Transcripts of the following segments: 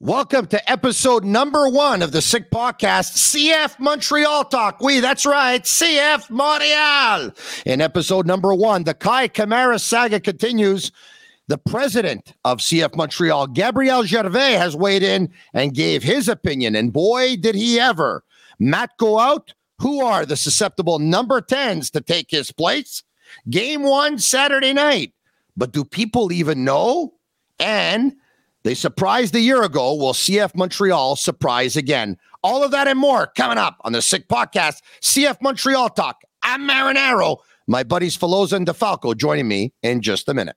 Welcome to episode number one of the Sick Podcast, CF Montreal Talk. We, that's right, CF Montreal. In episode number one, the Kai Kamara saga continues. The president of CF Montreal, Gabriel Gervais, has weighed in and gave his opinion. And boy, did he ever. Matko out. Who are the susceptible number 10s to take his place? Game one, Saturday night. But do people even know? And they surprised a year ago. Will CF Montreal surprise again? All of that and more coming up on the Sick Podcast. CF Montreal Talk. I'm Marinaro. My buddies Filosa and DeFalco joining me in just a minute.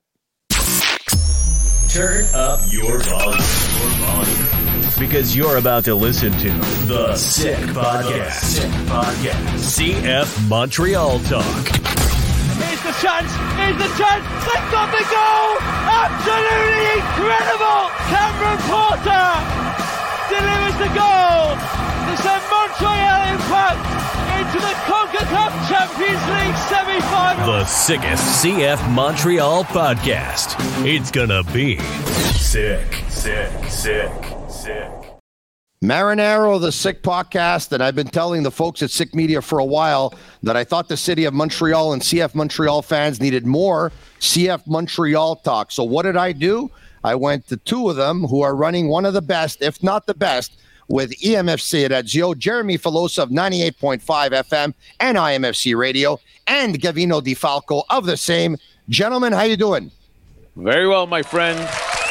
Turn up your volume. Your volume. Because you're about to listen to the Sick Podcast. Sick Podcast. CF Montreal Talk. The chance. Here's the chance. They've got the goal. Absolutely incredible. Cameron Porter delivers the goal to send Montreal Impact into the CONCACAF Champions League semi-final. The sickest CF Montreal podcast. It's gonna be sick, sick, sick, sick. Marinaro, the Sick Podcast, and I've been telling the folks at Sick Media for a while that I thought the city of Montreal and CF Montreal fans needed more CF Montreal talk. So what did I do? I went to two of them who are running one of the best, if not the best, with EMFC at Zio, Jeremy Filosa of 98.5 FM and IMFC Radio, and Gavino De Falco of the same. Gentlemen, how you doing? Very well, my friend.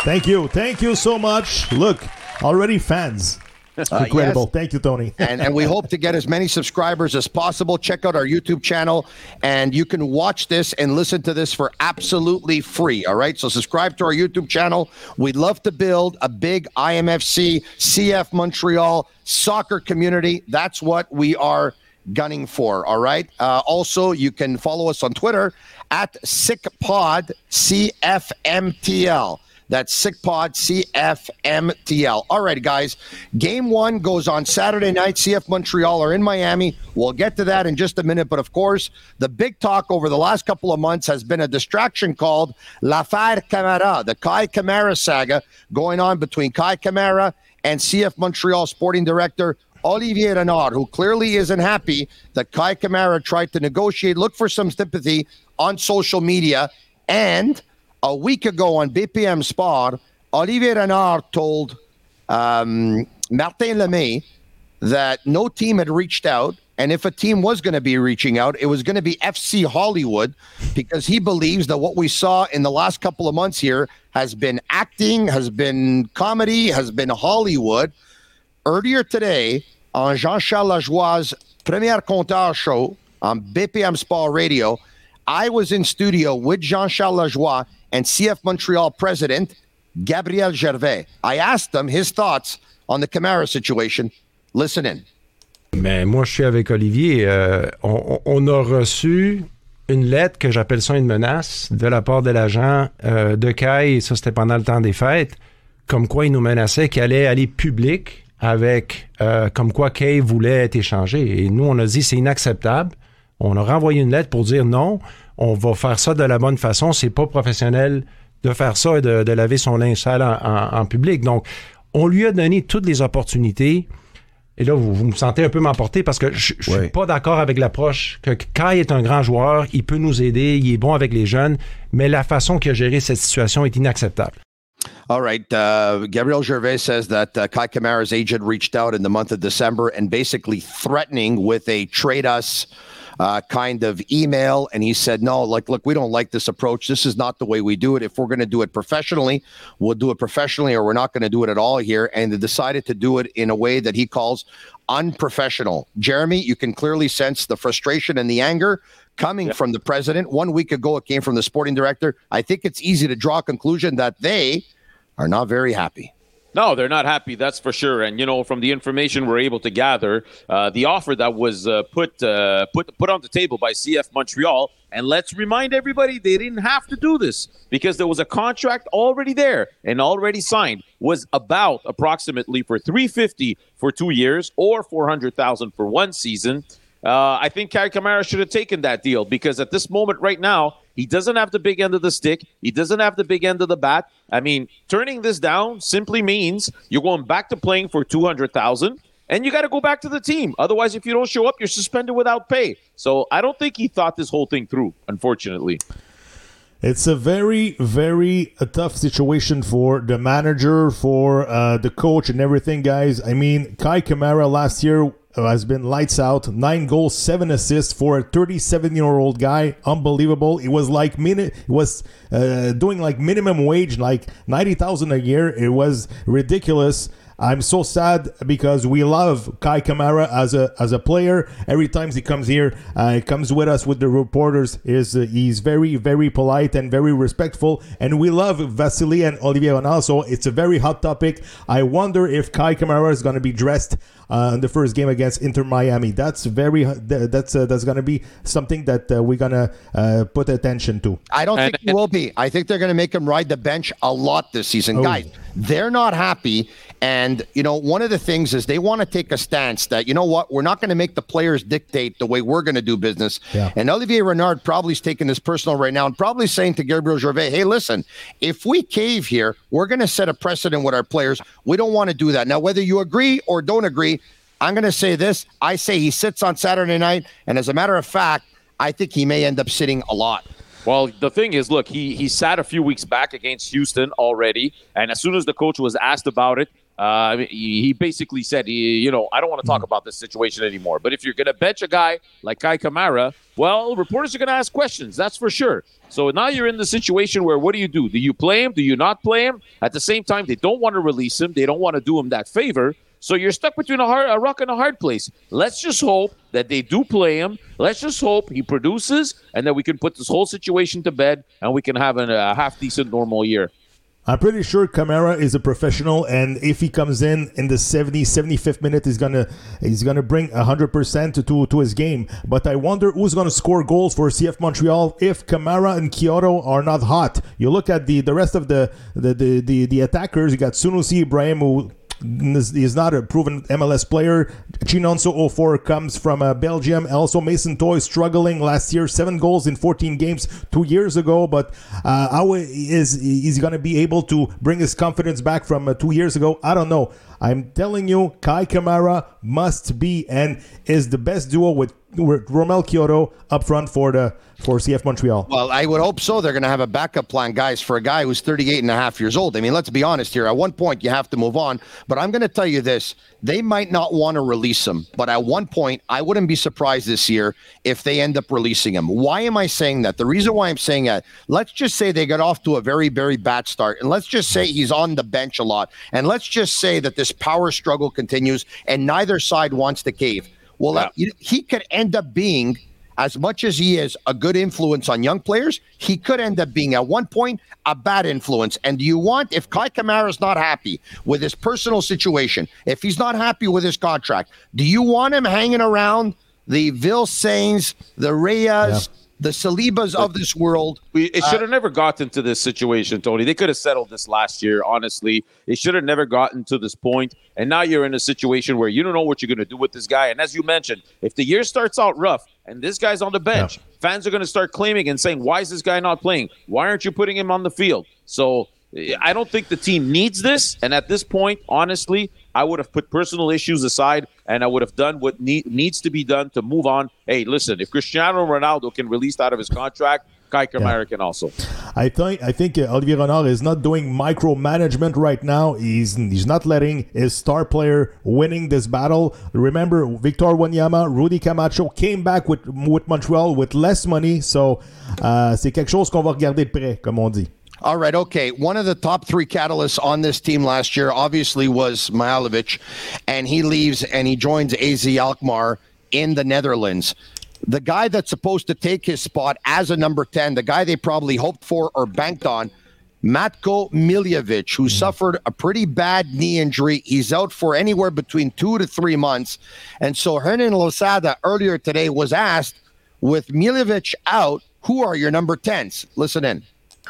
Thank you. Thank you so much. Look, already fans. Incredible. yes. Thank you, Tony. and, and we hope to get as many subscribers as possible. Check out our YouTube channel, and you can watch this and listen to this for absolutely free. All right, so subscribe to our YouTube channel. We'd love to build a big IMFC, CF Montreal soccer community. That's what we are gunning for. All right. Uh, also, you can follow us on Twitter at SickPod CFMTL. That's SickPod CFMTL. All right, guys. Game one goes on Saturday night. CF Montreal are in Miami. We'll get to that in just a minute. But of course, the big talk over the last couple of months has been a distraction called L'Affaire Kamara, the Kai Kamara saga going on between Kai Kamara and CF Montreal sporting director Olivier Renard, who clearly isn't happy that Kai Kamara tried to negotiate, look for some sympathy on social media. And a week ago on BPM Sport, Olivier Renard told um, Martin Lemay that no team had reached out. And if a team was going to be reaching out, it was going to be FC Hollywood because he believes that what we saw in the last couple of months here has been acting, has been comedy, has been Hollywood. Earlier today, on Jean Charles Lajoie's Premier Compteur show on BPM Sport Radio, I was in studio with Jean Charles Lajoie and CF Montreal president Gabriel Gervais. I asked him his thoughts on the Camara situation. Listen in. Mais moi, je suis avec Olivier. Euh, on, on a reçu une lettre que j'appelle ça une menace de la part de l'agent euh, de et ça c'était pendant le temps des fêtes, comme quoi il nous menaçait qu'il allait aller public avec euh, comme quoi Kay voulait être échangé. Et nous, on a dit c'est inacceptable. On a renvoyé une lettre pour dire non, on va faire ça de la bonne façon. C'est pas professionnel de faire ça et de, de laver son linge sale en, en- en public. Donc, on lui a donné toutes les opportunités. Et là, vous, vous me sentez un peu m'emporter parce que je, je Ouais. suis pas d'accord avec l'approche que Kai est un grand joueur, il peut nous aider, il est bon avec les jeunes, mais la façon qu'il a géré cette situation est inacceptable. All right. Uh, Gabriel Gervais says that uh, Kai Kamara's agent reached out in the month of December and basically threatening with a trade us uh, kind of email. And he said, no, like, look, we don't like this approach. This is not the way we do it. If we're going to do it professionally, we'll do it professionally or we're not going to do it at all here. And they decided to do it in a way that he calls unprofessional. Jeremy, you can clearly sense the frustration and the anger coming from the president. One week ago, it came from the sporting director. I think it's easy to draw a conclusion that they are not very happy. No, they're not happy. That's for sure. And you know, from the information we're able to gather, uh, the offer that was uh, put uh, put put on the table by CF Montreal, and let's remind everybody they didn't have to do this because there was a contract already there and already signed, was about approximately for 350 for two years or 400,000 for one season. Uh, I think Kei Kamara should have taken that deal because at this moment right now, he doesn't have the big end of the stick. He doesn't have the big end of the bat. I mean, turning this down simply means you're going back to playing for 200,000 and you got to go back to the team. Otherwise, if you don't show up, you're suspended without pay. So I don't think he thought this whole thing through, unfortunately. It's a very, very a tough situation for the manager, for uh, the coach, and everything, guys. I mean, Kai Kamara last year has been lights out. Nine goals, seven assists for a 37 year old guy. Unbelievable. It was like min- it was uh, doing like minimum wage, like 90,000 a year. It was ridiculous. I'm so sad because we love Kai Kamara as a as a player. Every time he comes here, uh, he comes with us with the reporters. is uh, He's very very polite and very respectful, and we love Vasily and Olivier Renard. So it's a very hot topic. I wonder if Kai Kamara is going to be dressed uh, in the first game against Inter Miami. That's very that's uh, that's going to be something that uh, we're going to uh, put attention to. I don't think he will be. I think they're going to make him ride the bench a lot this season, oh. guys. They're not happy, and you know one of the things is they want to take a stance that you know what we're not going to make the players dictate the way we're going to do business. Yeah. And Olivier Renard probably is taking this personal right now and probably saying to Gabriel Gervais, "Hey, listen, if we cave here, we're going to set a precedent with our players. We don't want to do that." Now, whether you agree or don't agree I'm going to say this. I say he sits on Saturday night, and as a matter of fact, I think he may end up sitting a lot. Well, the thing is, look, he he sat a few weeks back against Houston already, and as soon as the coach was asked about it, uh, he, basically said, you know, I don't want to talk hmm. about this situation anymore. But if you're going to bench a guy like Kei Kamara, well, reporters are going to ask questions. That's for sure. So now you're in the situation where what do you do? Do you play him? Do you not play him? At the same time, they don't want to release him. They don't want to do him that favor. So you're stuck between a, hard, a rock and a hard place. Let's just hope that they do play him. Let's just hope he produces and that we can put this whole situation to bed and we can have a, a half decent normal year. I'm pretty sure Kamara is a professional, and if he comes in in the 70, 75th minute, he's gonna he's gonna bring 100 percent to to his game. But I wonder who's gonna score goals for CF Montreal if Kamara and Quioto are not hot. You look at the the rest of the the the, the, the attackers. You got Sunusi Ibrahim who He's not a proven MLS player. Chinonso Offor comes from uh, Belgium. Also, Mason Toye struggling last year, seven goals in 14 games two years ago. But uh, how is he going to be able to bring his confidence back from uh, two years ago? I don't know. I'm telling you, Kai Kamara must be and is the best duo with, with Romell Quioto up front for the for CF Montreal. Well, I would hope so. They're going to have a backup plan, guys, for a guy who's 38 and a half years old. I mean, let's be honest here. At one point, you have to move on. But I'm going to tell you this they might not want to release him. But at one point, I wouldn't be surprised this year if they end up releasing him. Why am I saying that? The reason why I'm saying that, let's just say they got off to a very, very bad start. And let's just say he's on the bench a lot. And let's just say that this power struggle continues and neither side wants to cave. Well, yeah. he could end up being as much as he is a good influence on young players, he could end up being at one point a bad influence. And do you want, if Kai Kamara is not happy with his personal situation, if he's not happy with his contract, do you want him hanging around the Vilsaints, the Reas, yeah the Salibas of this world. We, it should have uh, never gotten to this situation, Tony. They could have settled this last year, honestly. It should have never gotten to this point. And now you're in a situation where you don't know what you're going to do with this guy. And as you mentioned, if the year starts out rough and this guy's on the bench, yeah. fans are going to start claiming and saying, why is this guy not playing? Why aren't you putting him on the field? So I don't think the team needs this. And at this point, honestly, I would have put personal issues aside and I would have done what need, needs to be done to move on. Hey, listen, if Cristiano Ronaldo can release out of his contract, Kei Kamara yeah. also. I think I think uh, Olivier Renard is not doing micromanagement right now. He's he's not letting his star player winning this battle. Remember, Victor Wanyama, Rudy Camacho came back with with Montreal with less money, so uh, c'est quelque chose qu'on va regarder de près, comme on dit. All right, okay. One of the top three catalysts on this team last year obviously was Mihailovic, and he leaves and he joins AZ Alkmaar in the Netherlands. The guy that's supposed to take his spot as a number 10, the guy they probably hoped for or banked on, Matko Miljevic, who suffered a pretty bad knee injury. He's out for anywhere between two to three months. And so Hernan Losada earlier today was asked, with Miljevic out, who are your number 10s? Listen in.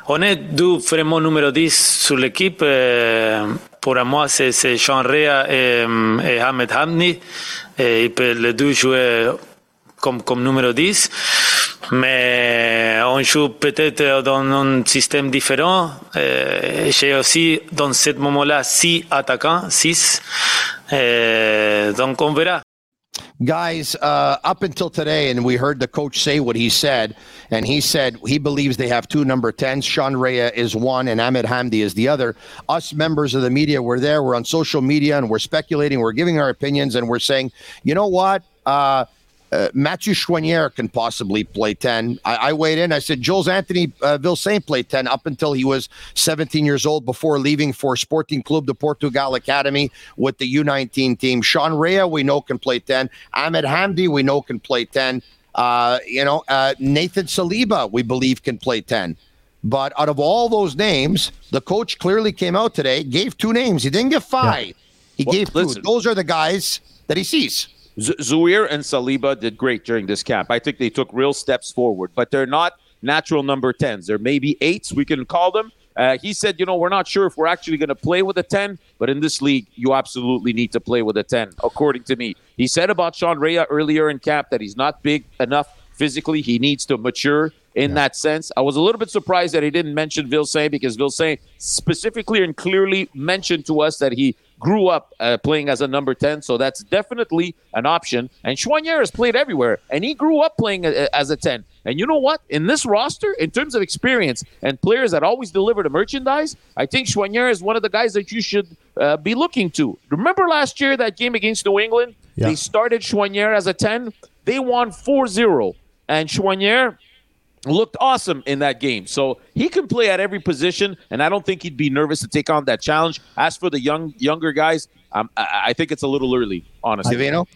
On est deux vraiment numéro 10 sur l'équipe. Euh, pour moi, c'est Sean Rea et, et Ahmed Hamni. Et ils peuvent les deux jouer comme, comme numéro 10. Mais on joue peut-être dans un système différent. Euh, J'ai aussi, dans ce moment-là, six attaquants, six. Euh, donc, on verra. Guys, uh, up until today, and we heard the coach say what he said, and he said he believes they have two number 10s. Sean Rea is one, and Ahmed Hamdi is the other. Us members of the media, we're there, we're on social media, and we're speculating, we're giving our opinions, and we're saying, you know what? Uh, uh, Mathieu Choinière can possibly play 10. I, I weighed in. I said, Jules Anthony uh, Vilsaint played 10 up until he was 17 years old before leaving for Sporting Club de Portugal Academy with the U19 team. Sean Rea, we know, can play 10. Ahmed Hamdi, we know, can play 10. Uh, you know, uh, Nathan Saliba, we believe, can play 10. But out of all those names, the coach clearly came out today, gave two names. He didn't give five. He Well, gave two. listen. Those are the guys that he sees. Z- Zouhir and Saliba did great during this camp. I think they took real steps forward, but they're not natural number 10s. They're maybe eights, we can call them. Uh, he said, you know, we're not sure if we're actually going to play with a 10, but in this league, you absolutely need to play with a 10, according to me. He said about Sean Rea earlier in camp that he's not big enough physically. He needs to mature in that sense. I was a little bit surprised that he didn't mention Vilsaint because Vilsaint specifically and clearly mentioned to us that he grew up uh, playing as a number 10, so that's definitely an option. And Choinière has played everywhere, and he grew up playing a, as a 10. And you know what? In this roster, in terms of experience and players that always deliver the merchandise, I think Choinière is one of the guys that you should uh, be looking to. Remember last year, that game against New England? Yeah. They started Choinière as a 10. They won 4 0. And Choinière looked awesome in that game. So he can play at every position, and I don't think he'd be nervous to take on that challenge. As for the young younger guys, um, I, I think it's a little early, honestly. Gavino?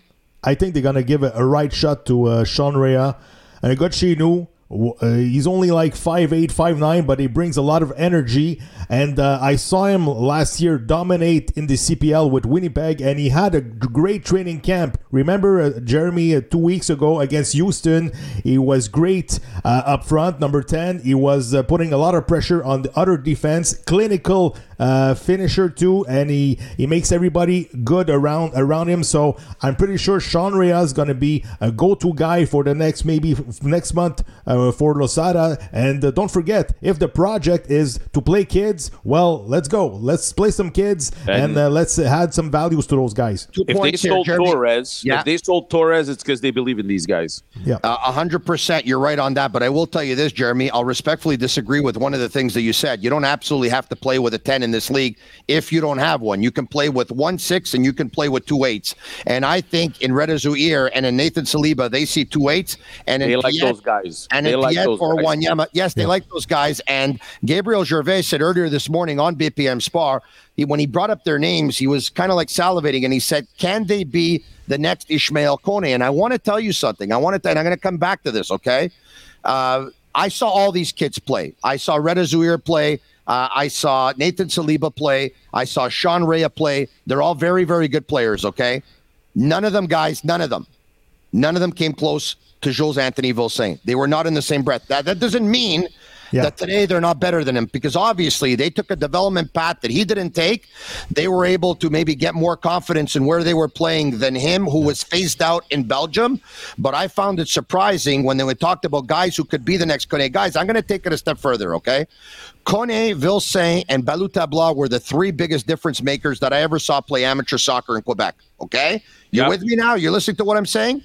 I think they're gonna give a, a right shot to uh, Sean Rea. And Gachinu, uh, he's only like 5'8", 5'9", but he brings a lot of energy. And uh, I saw him last year dominate in the CPL with Winnipeg, and he had a great training camp. Remember, uh, Jeremy, uh, two weeks ago against Houston, he was great uh, up front, number 10. He was uh, putting a lot of pressure on the other defense, clinical uh, finisher too, and he, he makes everybody good around around him. So I'm pretty sure Sean Rea is going to be a go-to guy for the next maybe next month uh, for Losada. And uh, don't forget, if the project is to play kids, well, let's go. Let's play some kids and, And- uh, let's add some values to those guys. Two If they points here, sold Torres, Yeah. if they sold Torres, it's because they believe in these guys. Yeah. Uh, A hundred percent, you're right on that. But I will tell you this, Jeremy. I'll respectfully disagree with one of the things that you said. You don't absolutely have to play with a ten in this league if you don't have one. You can play with one six and you can play with two eights. And I think in Reda Zouhir and in Nathan Saliba, they see two eights. And in They like Piette- those guys. And they in like Piette those or guys. Wanyama, yes, they like those guys. And Gabriel Gervais said earlier this morning on BPM Sport, he, when he brought up their names, he was kind of like salivating, and he said, "Can they be the next Ishmael Kone?" And I want to tell you something. I want to, and I'm going to come back to this. Okay, uh, I saw all these kids play. I saw Reda Zouhir play. Uh, I saw Nathan Saliba play. I saw Sean Rea play. They're all very, very good players. Okay, none of them guys, none of them, none of them came close to Jules Anthony Vilsaint. They were not in the same breath. That that doesn't mean Yeah. that today they're not better than him because obviously they took a development path that he didn't take. They were able to maybe get more confidence in where they were playing than him, who was phased out in Belgium. But I found it surprising when they were talked about guys who could be the next Kone. Guys, I'm going to take it a step further, okay? Kone, Vilsaint, and Ballou Tabla were the three biggest difference makers that I ever saw play amateur soccer in Quebec. Okay, you're Yep. with me now. You're listening to what I'm saying.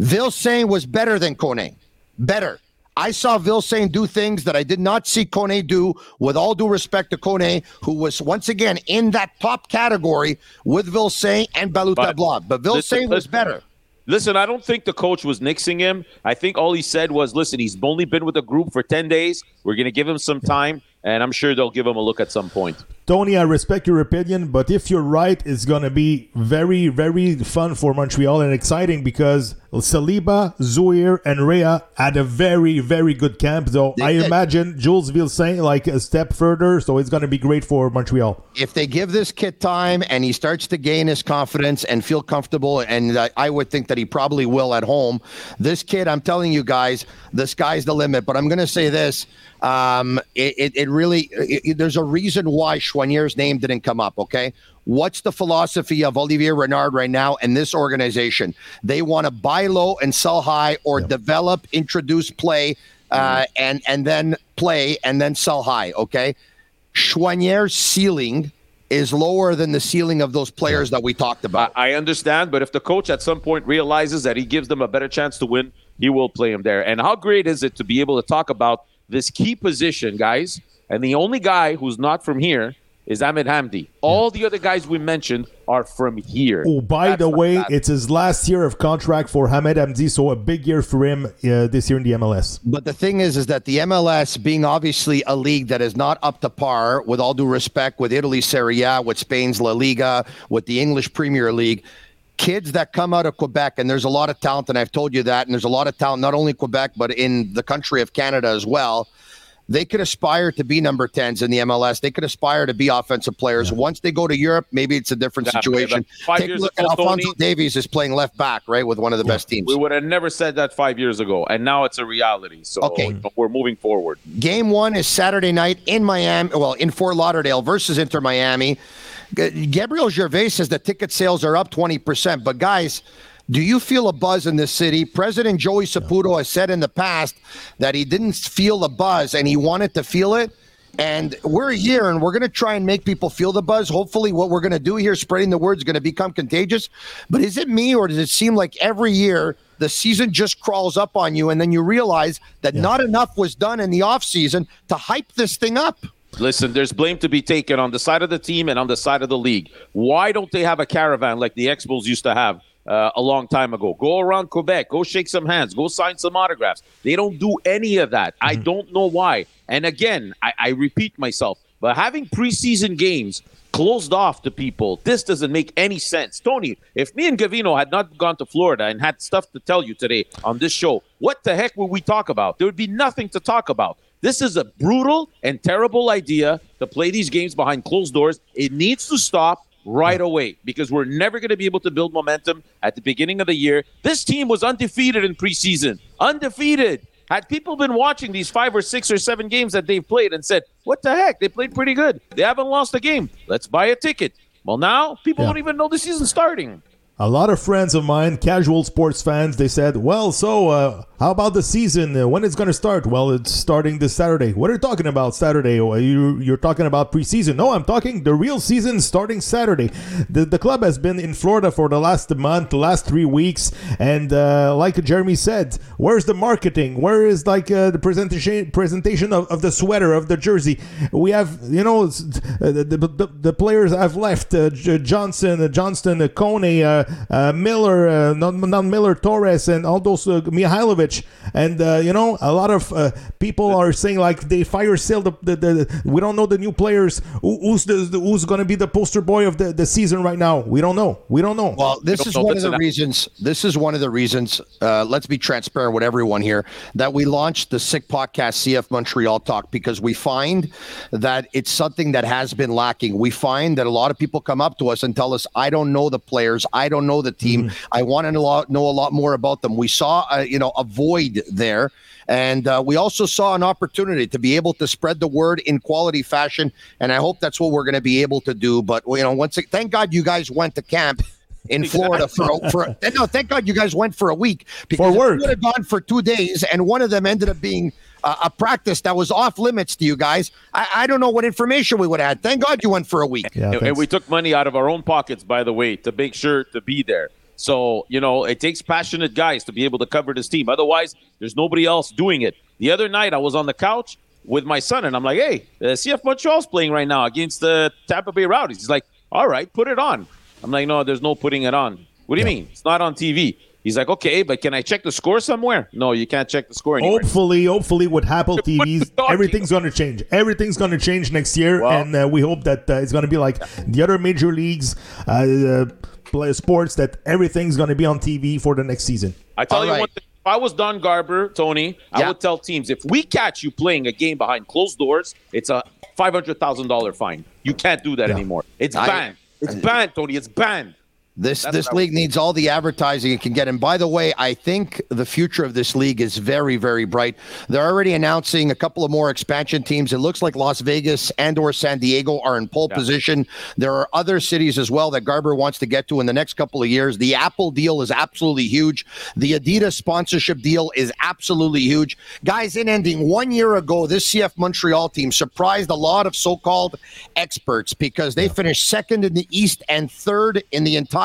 Vilsaint was better than Kone, better. I saw Vilsaint do things that I did not see Kone do. With all due respect to Kone, who was once again in that top category with Vilsaint and Ballou But Tabla, but Vilsaint was better. Listen, I don't think the coach was nixing him. I think all he said was, listen, he's only been with the group for 10 days. We're going to give him some time, and I'm sure they'll give him a look at some point. Tony, I respect your opinion, but if you're right, it's going to be very, very fun for Montreal and exciting because Saliba, Zouhir, and Rea had a very, very good camp. Though I imagine Jules Vilsaint like a step further, so it's going to be great for Montreal. If they give this kid time and he starts to gain his confidence and feel comfortable, and uh, I would think that he probably will at home, this kid, I'm telling you guys, the sky's the limit. But I'm going to say this. Um, it, it, it really, it, there's a reason why Choinière's name didn't come up, okay? What's the philosophy of Olivier Renard right now and this organization? They want to buy low and sell high or develop, introduce play, uh, and, and then play and then sell high, okay? Choinière's ceiling is lower than the ceiling of those players that we talked about. I understand, but if the coach at some point realizes that he gives them a better chance to win, he will play him there. And how great is it to be able to talk about this key position, guys? And the only guy who's not from here is Ahmed Hamdi. All the other guys we mentioned are from here. Oh, by That's the way, bad. it's his last year of contract for Ahmed Hamdi, so a big year for him uh, this year in the MLS. But the thing is, is that the MLS being obviously a league that is not up to par, with all due respect, with Italy's Serie A, with Spain's La Liga, with the English Premier League, kids that come out of Quebec, and there's a lot of talent, and I've told you that, and there's a lot of talent not only in Quebec but in the country of Canada as well. They could aspire to be number 10s in the MLS. They could aspire to be offensive players. Once they go to Europe, maybe it's a different Yeah, situation. five Take a look at ago, Alphonso Tony- Davies is playing left back, right, with one of the best teams. we would have never said that five years ago, and now it's a reality. So Okay. we're moving forward. Game one is Saturday night in Miami, well, in Fort Lauderdale versus Inter Miami. Gabriel Gervais says the ticket sales are up 20%. But guys, do you feel a buzz in this city? President Joey Saputo has said in the past that he didn't feel the buzz and he wanted to feel it. And we're here and we're going to try and make people feel the buzz. Hopefully, what we're going to do here, spreading the word, is going to become contagious. But is it me or does it seem like every year the season just crawls up on you and then you realize that not enough was done in the offseason to hype this thing up? Listen, there's blame to be taken on the side of the team and on the side of the league. Why don't they have a caravan like the Expos used to have uh, a long time ago? Go around Quebec, go shake some hands, go sign some autographs. They don't do any of that. I don't know why. And again, I, I repeat myself, but having preseason games closed off to people, this doesn't make any sense. Tony, if me and Gavino had not gone to Florida and had stuff to tell you today on this show, what the heck would we talk about? There would be nothing to talk about. This is a brutal and terrible idea to play these games behind closed doors. It needs to stop right away because we're never going to be able to build momentum at the beginning of the year. This team was undefeated in preseason. Undefeated. Had people been watching these five or six or seven games that they've played and said, what the heck? They played pretty good. They haven't lost a game. Let's buy a ticket. Well, now people Yeah. don't even know the season's starting. A lot of friends of mine, casual sports fans, they said, "Well, so uh, how about the season? Uh, when it's going to start?" Well, it's starting this Saturday. What are you talking about Saturday? You you're talking about preseason? No, I'm talking the real season starting Saturday. The the club has been in Florida for the last month, the last three weeks, and uh, like Jeremy said, where's the marketing? Where is like uh, the presentation presentation of, of the sweater of the jersey? We have you know uh, the, the, the, players have left Johnson, Johnston, uh, Miller, uh, not, not Miller, Torres, and all those uh, Mihailovic, and uh, you know a lot of uh, people are saying like they fire sale the, the, the we don't know the new players Who, who's the, the- who's going to be the poster boy of the, the season right now. We don't know. We don't know. Well, this is one of the an- reasons. This is one of the reasons. Uh, let's be transparent with everyone here that we launched the Sick Podcast CF Montreal Talk because we find that it's something that has been lacking. We find that a lot of people come up to us and tell us, "I don't know the players. I don't know the team. I want to know, know a lot more about them." We saw, uh, you know, a void there. And uh, we also saw an opportunity to be able to spread the word in quality fashion, and I hope that's what we're going to be able to do. But you know, once it, thank God you guys went to camp in Florida for for no, thank God you guys went for a week because if work. you would have gone for two days, and one of them ended up being uh, a practice that was off limits to you guys. I, I don't know what information we would have had. Thank God you went for a week. yeah, and, and we took money out of our own pockets, by the way, to make sure to be there. So, you know, it takes passionate guys to be able to cover this team. Otherwise, there's nobody else doing it. The other night, I was on the couch with my son, and I'm like, hey, uh, CF Montreal's playing right now against the Tampa Bay Rowdies. He's like, all right, put it on. I'm like, no, there's no putting it on. What do you mean? It's not on TV. He's like, okay, but can I check the score somewhere? No, you can't check the score anywhere. Hopefully, hopefully, with Apple What TVs, everything's going to change. Everything's going to change next year, Well- and uh, we hope that uh, it's going to be like the other major leagues, uh, uh, play sports. That everything's going to be on TV for the next season. I tell All you right. one thing. If I was Don Garber, Tony, I would tell teams if we catch you playing a game behind closed doors, it's a five hundred thousand dollar fine. You can't do that anymore. It's I- banned. It's banned, Tony. It's banned. This That's this league needs all the advertising it can get. And by the way, I think the future of this league is very, very bright. They're already announcing a couple of more expansion teams. It looks like Las Vegas and or San Diego are in pole position. There are other cities as well that Garber wants to get to in the next couple of years. The Apple deal is absolutely huge. The Adidas sponsorship deal is absolutely huge. Guys, in ending, one year ago, this CF Montreal team surprised a lot of so-called experts because they finished second in the East and third in the entire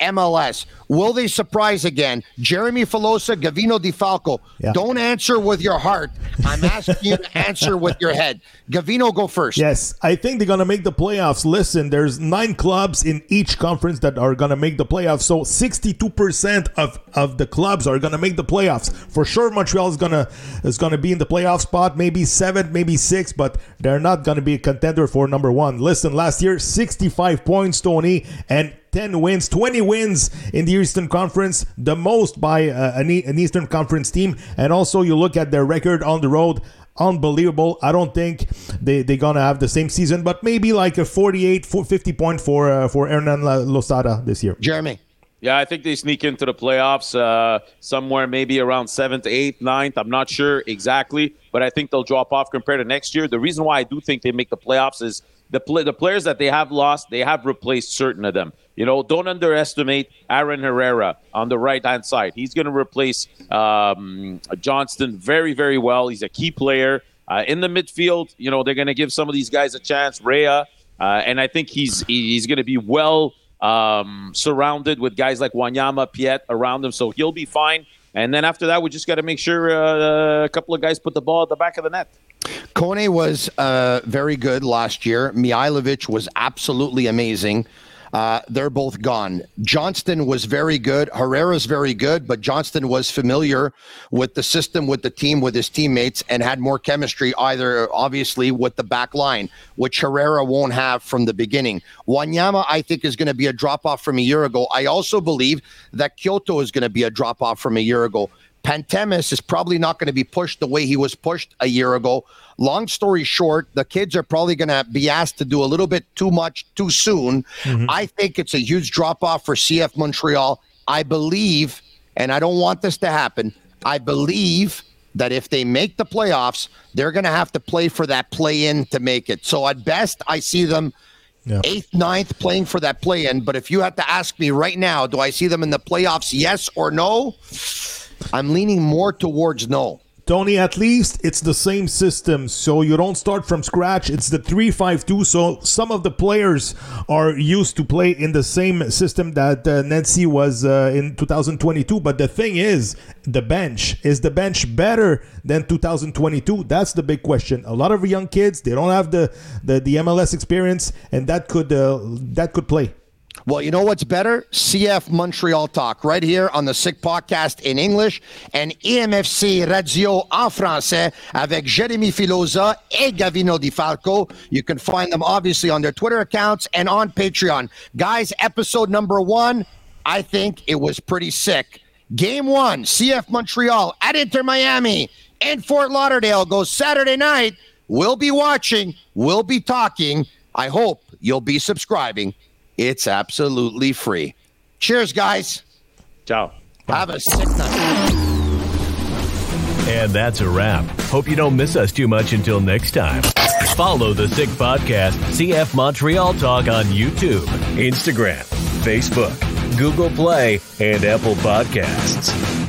MLS. Will they surprise again? Jeremy Filosa, Gavino De Falco. Yeah. Don't answer with your heart. I'm asking you to answer with your head. Gavino, go first. Yes, I think they're going to make the playoffs. Listen, there's nine clubs in each conference that are going to make the playoffs. So 62% of, of the clubs are going to make the playoffs. For sure Montreal is going to is going to be in the playoff spot, maybe 7, maybe 6, but they're not going to be a contender for number 1. Listen, last year 65 points Tony and 10 wins, 20 wins in the Eastern Conference, the most by uh, an, E- an Eastern Conference team. And also, you look at their record on the road, unbelievable. I don't think they, they're going to have the same season, but maybe like a 48, 50 point for, uh, for Hernan La- Losada this year. Jeremy. Yeah, I think they sneak into the playoffs uh, somewhere maybe around seventh, eighth, ninth. I'm not sure exactly, but I think they'll drop off compared to next year. The reason why I do think they make the playoffs is the play, the players that they have lost, they have replaced certain of them. You know, don't underestimate Aaron Herrera on the right hand side. He's going to replace um, Johnston very, very well. He's a key player uh, in the midfield. You know, they're going to give some of these guys a chance. Rea, uh, and I think he's he's going to be well um, surrounded with guys like Wanyama, Piette around him, so he'll be fine. And then after that, we just got to make sure uh, a couple of guys put the ball at the back of the net. Kone was uh, very good last year. Mihailovic was absolutely amazing. Uh, they're both gone. Johnston was very good. Herrera's very good, but Johnston was familiar with the system, with the team, with his teammates, and had more chemistry, either obviously with the back line, which Herrera won't have from the beginning. Wanyama, I think, is going to be a drop off from a year ago. I also believe that Quioto is going to be a drop off from a year ago. Pantemis is probably not going to be pushed the way he was pushed a year ago. Long story short, the kids are probably going to be asked to do a little bit too much too soon. Mm-hmm. I think it's a huge drop off for CF Montreal. I believe, and I don't want this to happen, I believe that if they make the playoffs, they're going to have to play for that play in to make it. So at best, I see them Yeah. eighth, ninth playing for that play in. But if you had to ask me right now, do I see them in the playoffs, yes or no? I'm leaning more towards no. Tony, at least it's the same system, so you don't start from scratch. It's the 3-5-2, so some of the players are used to play in the same system that uh, Nancy was uh, in 2022. But the thing is, the bench is the bench better than 2022? That's the big question. A lot of young kids they don't have the the, the MLS experience, and that could uh, that could play. Well, you know what's better? CF Montreal Talk right here on the Sick Podcast in English and EMFC Radio en français avec Jérémy Filosa et Gavino De Falco. You can find them obviously on their Twitter accounts and on Patreon. Guys, episode number one, I think it was pretty sick. Game one, CF Montreal at Inter Miami in Fort Lauderdale goes Saturday night. We'll be watching, we'll be talking. I hope you'll be subscribing. It's absolutely free. Cheers, guys. Ciao. Have a sick night. And that's a wrap. Hope you don't miss us too much until next time. Follow the Sick Podcast, CF Montreal Talk on YouTube, Instagram, Facebook, Google Play, and Apple Podcasts.